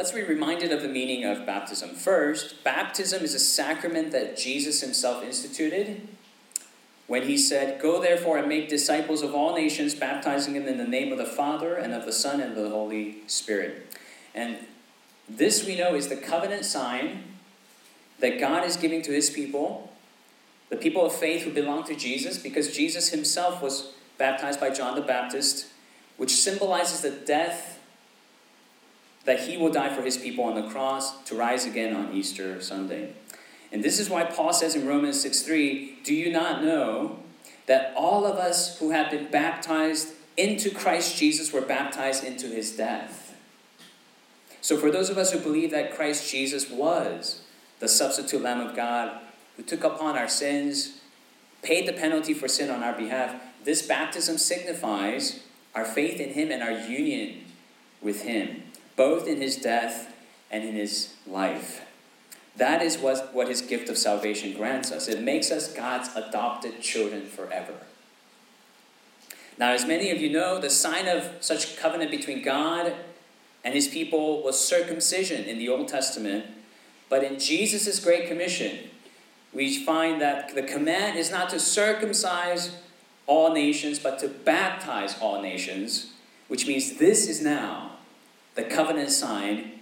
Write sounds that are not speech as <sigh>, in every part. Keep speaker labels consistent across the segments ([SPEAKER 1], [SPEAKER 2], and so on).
[SPEAKER 1] let's be reminded of the meaning of baptism. First, baptism is a sacrament that Jesus himself instituted when he said, Go therefore and make disciples of all nations, baptizing them in the name of the Father and of the Son and of the Holy Spirit. And this we know is the covenant sign that God is giving to his people, the people of faith who belong to Jesus, because Jesus himself was baptized by John the Baptist, which symbolizes the death that he will die for his people on the cross to rise again on Easter Sunday. And this is why Paul says in Romans 6 3, Do you not know that all of us who have been baptized into Christ Jesus were baptized into his death? So, for those of us who believe that Christ Jesus was the substitute Lamb of God, who took upon our sins, paid the penalty for sin on our behalf, this baptism signifies our faith in him and our union with him, both in his death and in his life. That is what, what his gift of salvation grants us. It makes us God's adopted children forever. Now, as many of you know, the sign of such covenant between God and his people was circumcision in the Old Testament. But in Jesus' Great Commission, we find that the command is not to circumcise all nations, but to baptize all nations, which means this is now the covenant sign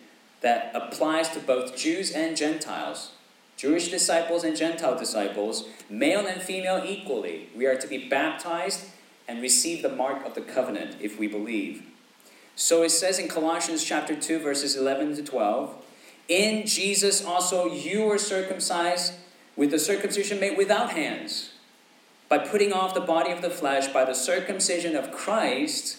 [SPEAKER 1] that applies to both Jews and Gentiles, Jewish disciples and Gentile disciples, male and female equally. We are to be baptized and receive the mark of the covenant if we believe. So it says in Colossians chapter 2 verses 11 to 12, in Jesus also you were circumcised with the circumcision made without hands, by putting off the body of the flesh by the circumcision of Christ,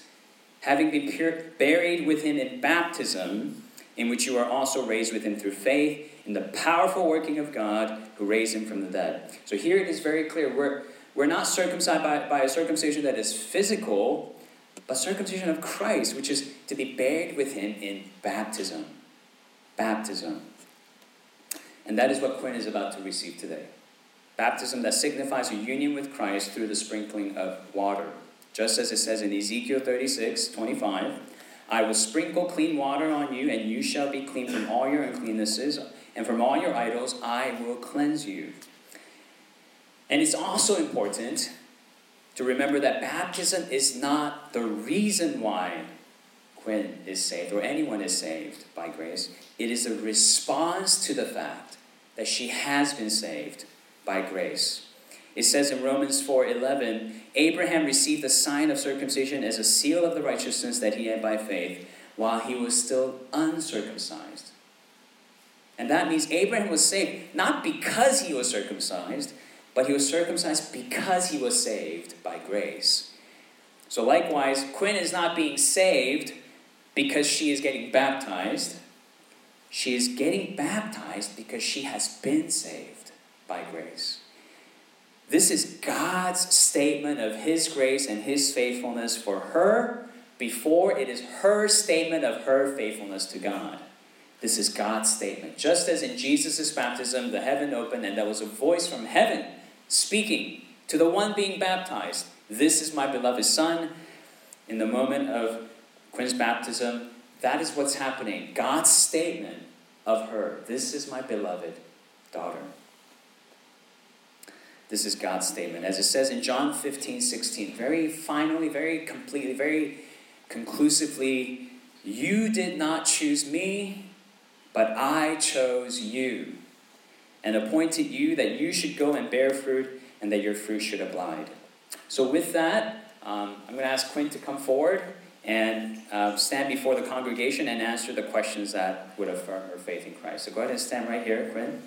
[SPEAKER 1] having been buried with him in baptism in which you are also raised with him through faith in the powerful working of God who raised him from the dead. So here it is very clear we're, we're not circumcised by, by a circumcision that is physical, but circumcision of Christ, which is to be buried with him in baptism. Baptism. And that is what Quinn is about to receive today. Baptism that signifies a union with Christ through the sprinkling of water. Just as it says in Ezekiel 36 25. I will sprinkle clean water on you, and you shall be clean from all your uncleannesses, and from all your idols I will cleanse you. And it's also important to remember that baptism is not the reason why Quinn is saved or anyone is saved by grace. It is a response to the fact that she has been saved by grace. It says in Romans 4:11, Abraham received the sign of circumcision as a seal of the righteousness that he had by faith while he was still uncircumcised. And that means Abraham was saved not because he was circumcised, but he was circumcised because he was saved by grace. So likewise, Quinn is not being saved because she is getting baptized. She is getting baptized because she has been saved by grace. This is God's statement of His grace and His faithfulness for her before it is her statement of her faithfulness to God. This is God's statement. Just as in Jesus' baptism, the heaven opened and there was a voice from heaven speaking to the one being baptized This is my beloved Son. In the moment of Quinn's baptism, that is what's happening. God's statement of her This is my beloved daughter. This is God's statement. As it says in John 15, 16, very finally, very completely, very conclusively, you did not choose me, but I chose you and appointed you that you should go and bear fruit and that your fruit should abide. So, with that, um, I'm going to ask Quinn to come forward and uh, stand before the congregation and answer the questions that would affirm her faith in Christ. So, go ahead and stand right here, Quinn.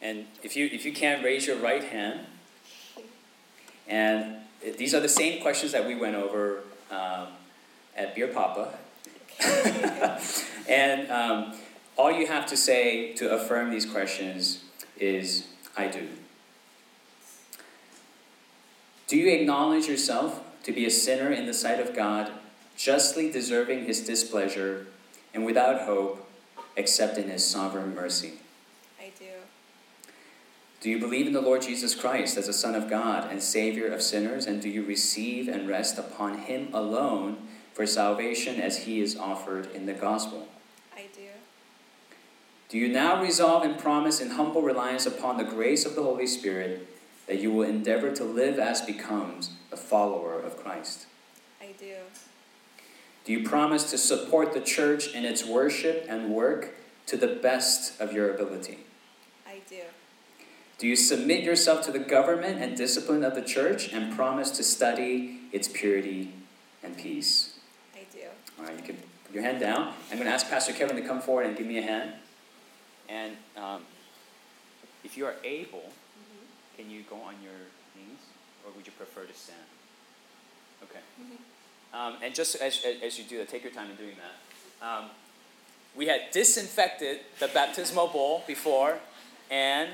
[SPEAKER 1] And if you, if you can, raise your right hand. And these are the same questions that we went over um, at Beer Papa. <laughs> and um, all you have to say to affirm these questions is, I do. Do you acknowledge yourself to be a sinner in the sight of God, justly deserving his displeasure, and without hope, except in his sovereign mercy? Do you believe in the Lord Jesus Christ as the Son of God and Savior of sinners? And do you receive and rest upon Him alone for salvation as he is offered in the gospel?
[SPEAKER 2] I do.
[SPEAKER 1] Do you now resolve and promise in humble reliance upon the grace of the Holy Spirit that you will endeavor to live as becomes a follower of Christ?
[SPEAKER 2] I do.
[SPEAKER 1] Do you promise to support the church in its worship and work to the best of your ability?
[SPEAKER 2] I do.
[SPEAKER 1] Do you submit yourself to the government and discipline of the church and promise to study its purity and peace?
[SPEAKER 2] I do.
[SPEAKER 1] All right, you can put your hand down. I'm going to ask Pastor Kevin to come forward and give me a hand. And um, if you are able,
[SPEAKER 2] Mm-hmm.
[SPEAKER 1] can you go on your knees, or would you prefer to stand? Okay.
[SPEAKER 2] Mm-hmm.
[SPEAKER 1] Um, and just as, as, as you do that, take your time in doing that. Um, we had disinfected the baptismal bowl before, and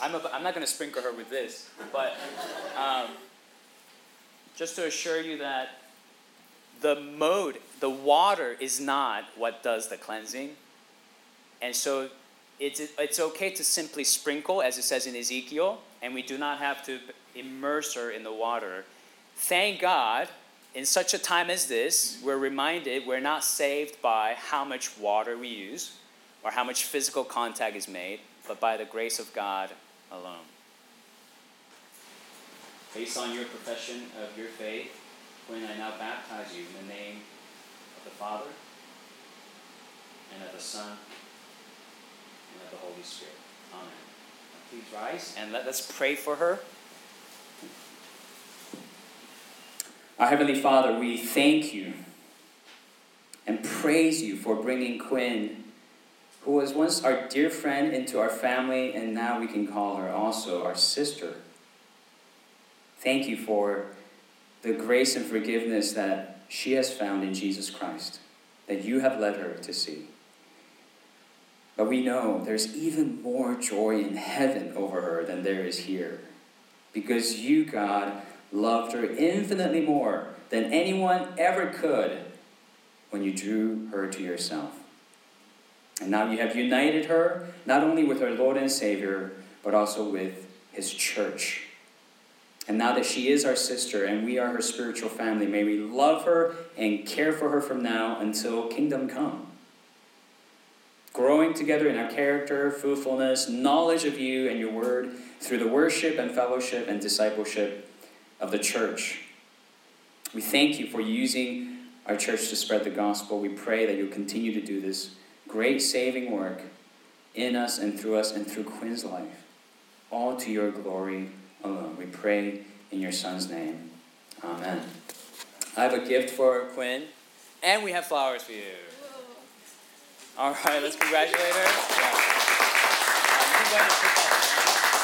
[SPEAKER 1] I'm, ab- I'm not going to sprinkle her with this, but um, just to assure you that the mode, the water is not what does the cleansing. And so it's, it's okay to simply sprinkle, as it says in Ezekiel, and we do not have to immerse her in the water. Thank God, in such a time as this, we're reminded we're not saved by how much water we use or how much physical contact is made, but by the grace of God alone. Based on your profession of your faith, Quinn I now baptize you in the name of the Father, and of the Son, and of the Holy Spirit. Amen. Now please rise and let us pray for her. Our Heavenly Father, we thank you and praise you for bringing Quinn, who was once our dear friend, into our family, and now we can call her also our sister. Thank you for the grace and forgiveness that she has found in Jesus Christ, that you have led her to see. But we know there's even more joy in heaven over her than there is here. Because you, God, loved her infinitely more than anyone ever could when you drew her to yourself. And now you have united her not only with her Lord and Savior, but also with his church. And now that she is our sister and we are her spiritual family, may we love her and care for her from now until kingdom come. Growing together in our character, fruitfulness, knowledge of you and your word through the worship and fellowship and discipleship of the church. We thank you for using our church to spread the gospel. We pray that you'll continue to do this great saving work in us and through us and through Quinn's life, all to your glory alone. We pray in your son's name. Amen. I have a gift for Quinn, and we have flowers for you. All right, let's congratulate her. Yeah. Um, you go and pick up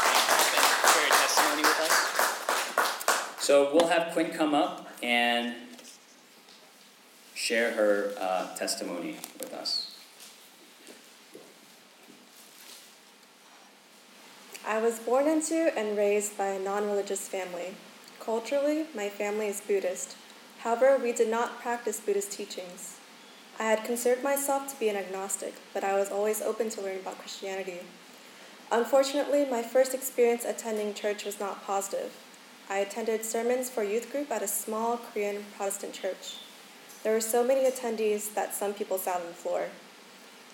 [SPEAKER 1] and come up and share your testimony with us. So we'll have Quinn come up and share her uh, testimony with us.
[SPEAKER 2] I was born into and raised by a non religious family. Culturally, my family is Buddhist. However, we did not practice Buddhist teachings. I had considered myself to be an agnostic, but I was always open to learn about Christianity. Unfortunately, my first experience attending church was not positive. I attended sermons for youth group at a small Korean Protestant church. There were so many attendees that some people sat on the floor.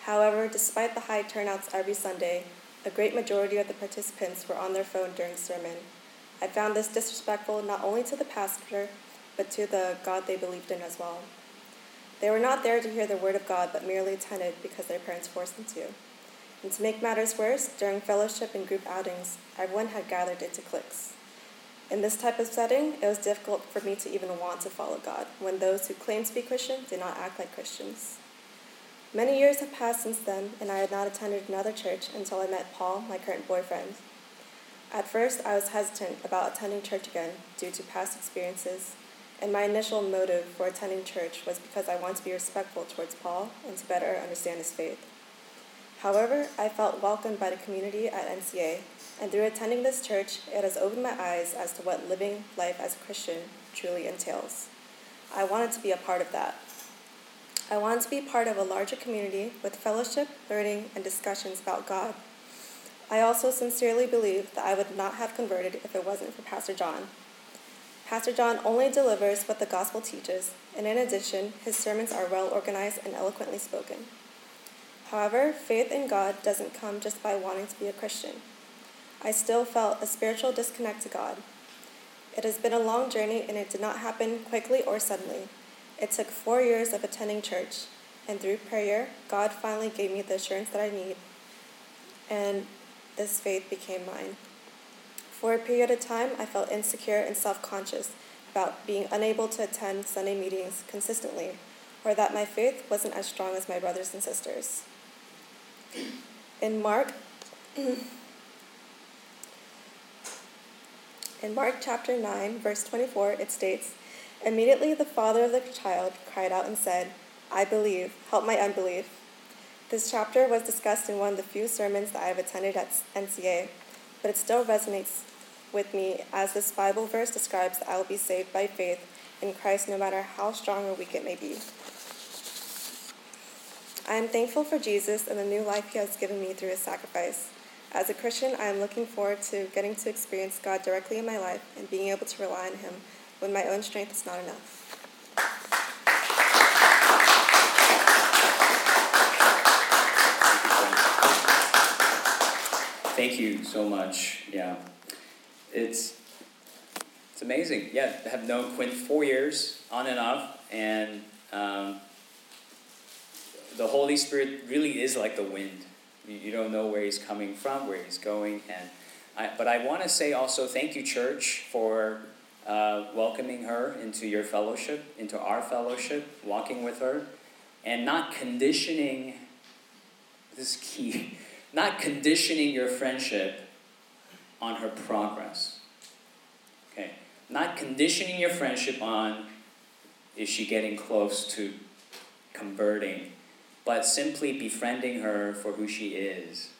[SPEAKER 2] However, despite the high turnouts every Sunday, a great majority of the participants were on their phone during sermon. I found this disrespectful not only to the pastor, but to the God they believed in as well. They were not there to hear the word of God, but merely attended because their parents forced them to. And to make matters worse, during fellowship and group outings, everyone had gathered into cliques. In this type of setting, it was difficult for me to even want to follow God when those who claimed to be Christian did not act like Christians. Many years have passed since then, and I had not attended another church until I met Paul, my current boyfriend. At first, I was hesitant about attending church again due to past experiences, and my initial motive for attending church was because I wanted to be respectful towards Paul and to better understand his faith. However, I felt welcomed by the community at NCA, and through attending this church, it has opened my eyes as to what living life as a Christian truly entails. I wanted to be a part of that. I wanted to be part of a larger community with fellowship, learning, and discussions about God. I also sincerely believe that I would not have converted if it wasn't for Pastor John. Pastor John only delivers what the gospel teaches, and in addition, his sermons are well organized and eloquently spoken. However, faith in God doesn't come just by wanting to be a Christian. I still felt a spiritual disconnect to God. It has been a long journey and it did not happen quickly or suddenly. It took four years of attending church, and through prayer, God finally gave me the assurance that I need, and this faith became mine. For a period of time, I felt insecure and self conscious about being unable to attend Sunday meetings consistently, or that my faith wasn't as strong as my brothers and sisters. In Mark, <clears throat> in Mark chapter 9, verse 24, it states, Immediately the father of the child cried out and said, I believe, help my unbelief. This chapter was discussed in one of the few sermons that I have attended at NCA, but it still resonates with me as this Bible verse describes that I will be saved by faith in Christ no matter how strong or weak it may be. I am thankful for Jesus and the new life he has given me through his sacrifice. As a Christian, I am looking forward to getting to experience God directly in my life and being able to rely on him when my own strength is not enough.
[SPEAKER 1] Thank you so much. Yeah, it's it's amazing. Yeah, I have known Quinn four years on and off, and um, the Holy Spirit really is like the wind. You, you don't know where He's coming from, where He's going, and I, but I want to say also thank you, church, for uh, welcoming her into your fellowship, into our fellowship, walking with her, and not conditioning. This is key. <laughs> Not conditioning your friendship on her progress. Okay, not conditioning your friendship on is she getting close to converting, but simply befriending her for who she is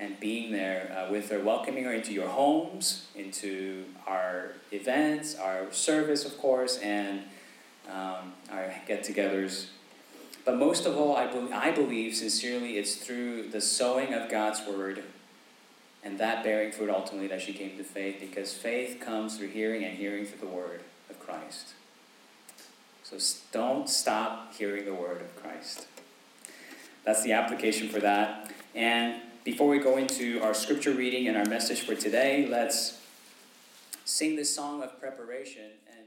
[SPEAKER 1] and being there uh, with her, welcoming her into your homes, into our events, our service, of course, and um, our get togethers. But most of all, I, be- I believe sincerely it's through the sowing of God's word and that bearing fruit ultimately that she came to faith because faith comes through hearing and hearing through the word of Christ. So don't stop hearing the word of Christ. That's the application for that. And before we go into our scripture reading and our message for today, let's sing this song of preparation and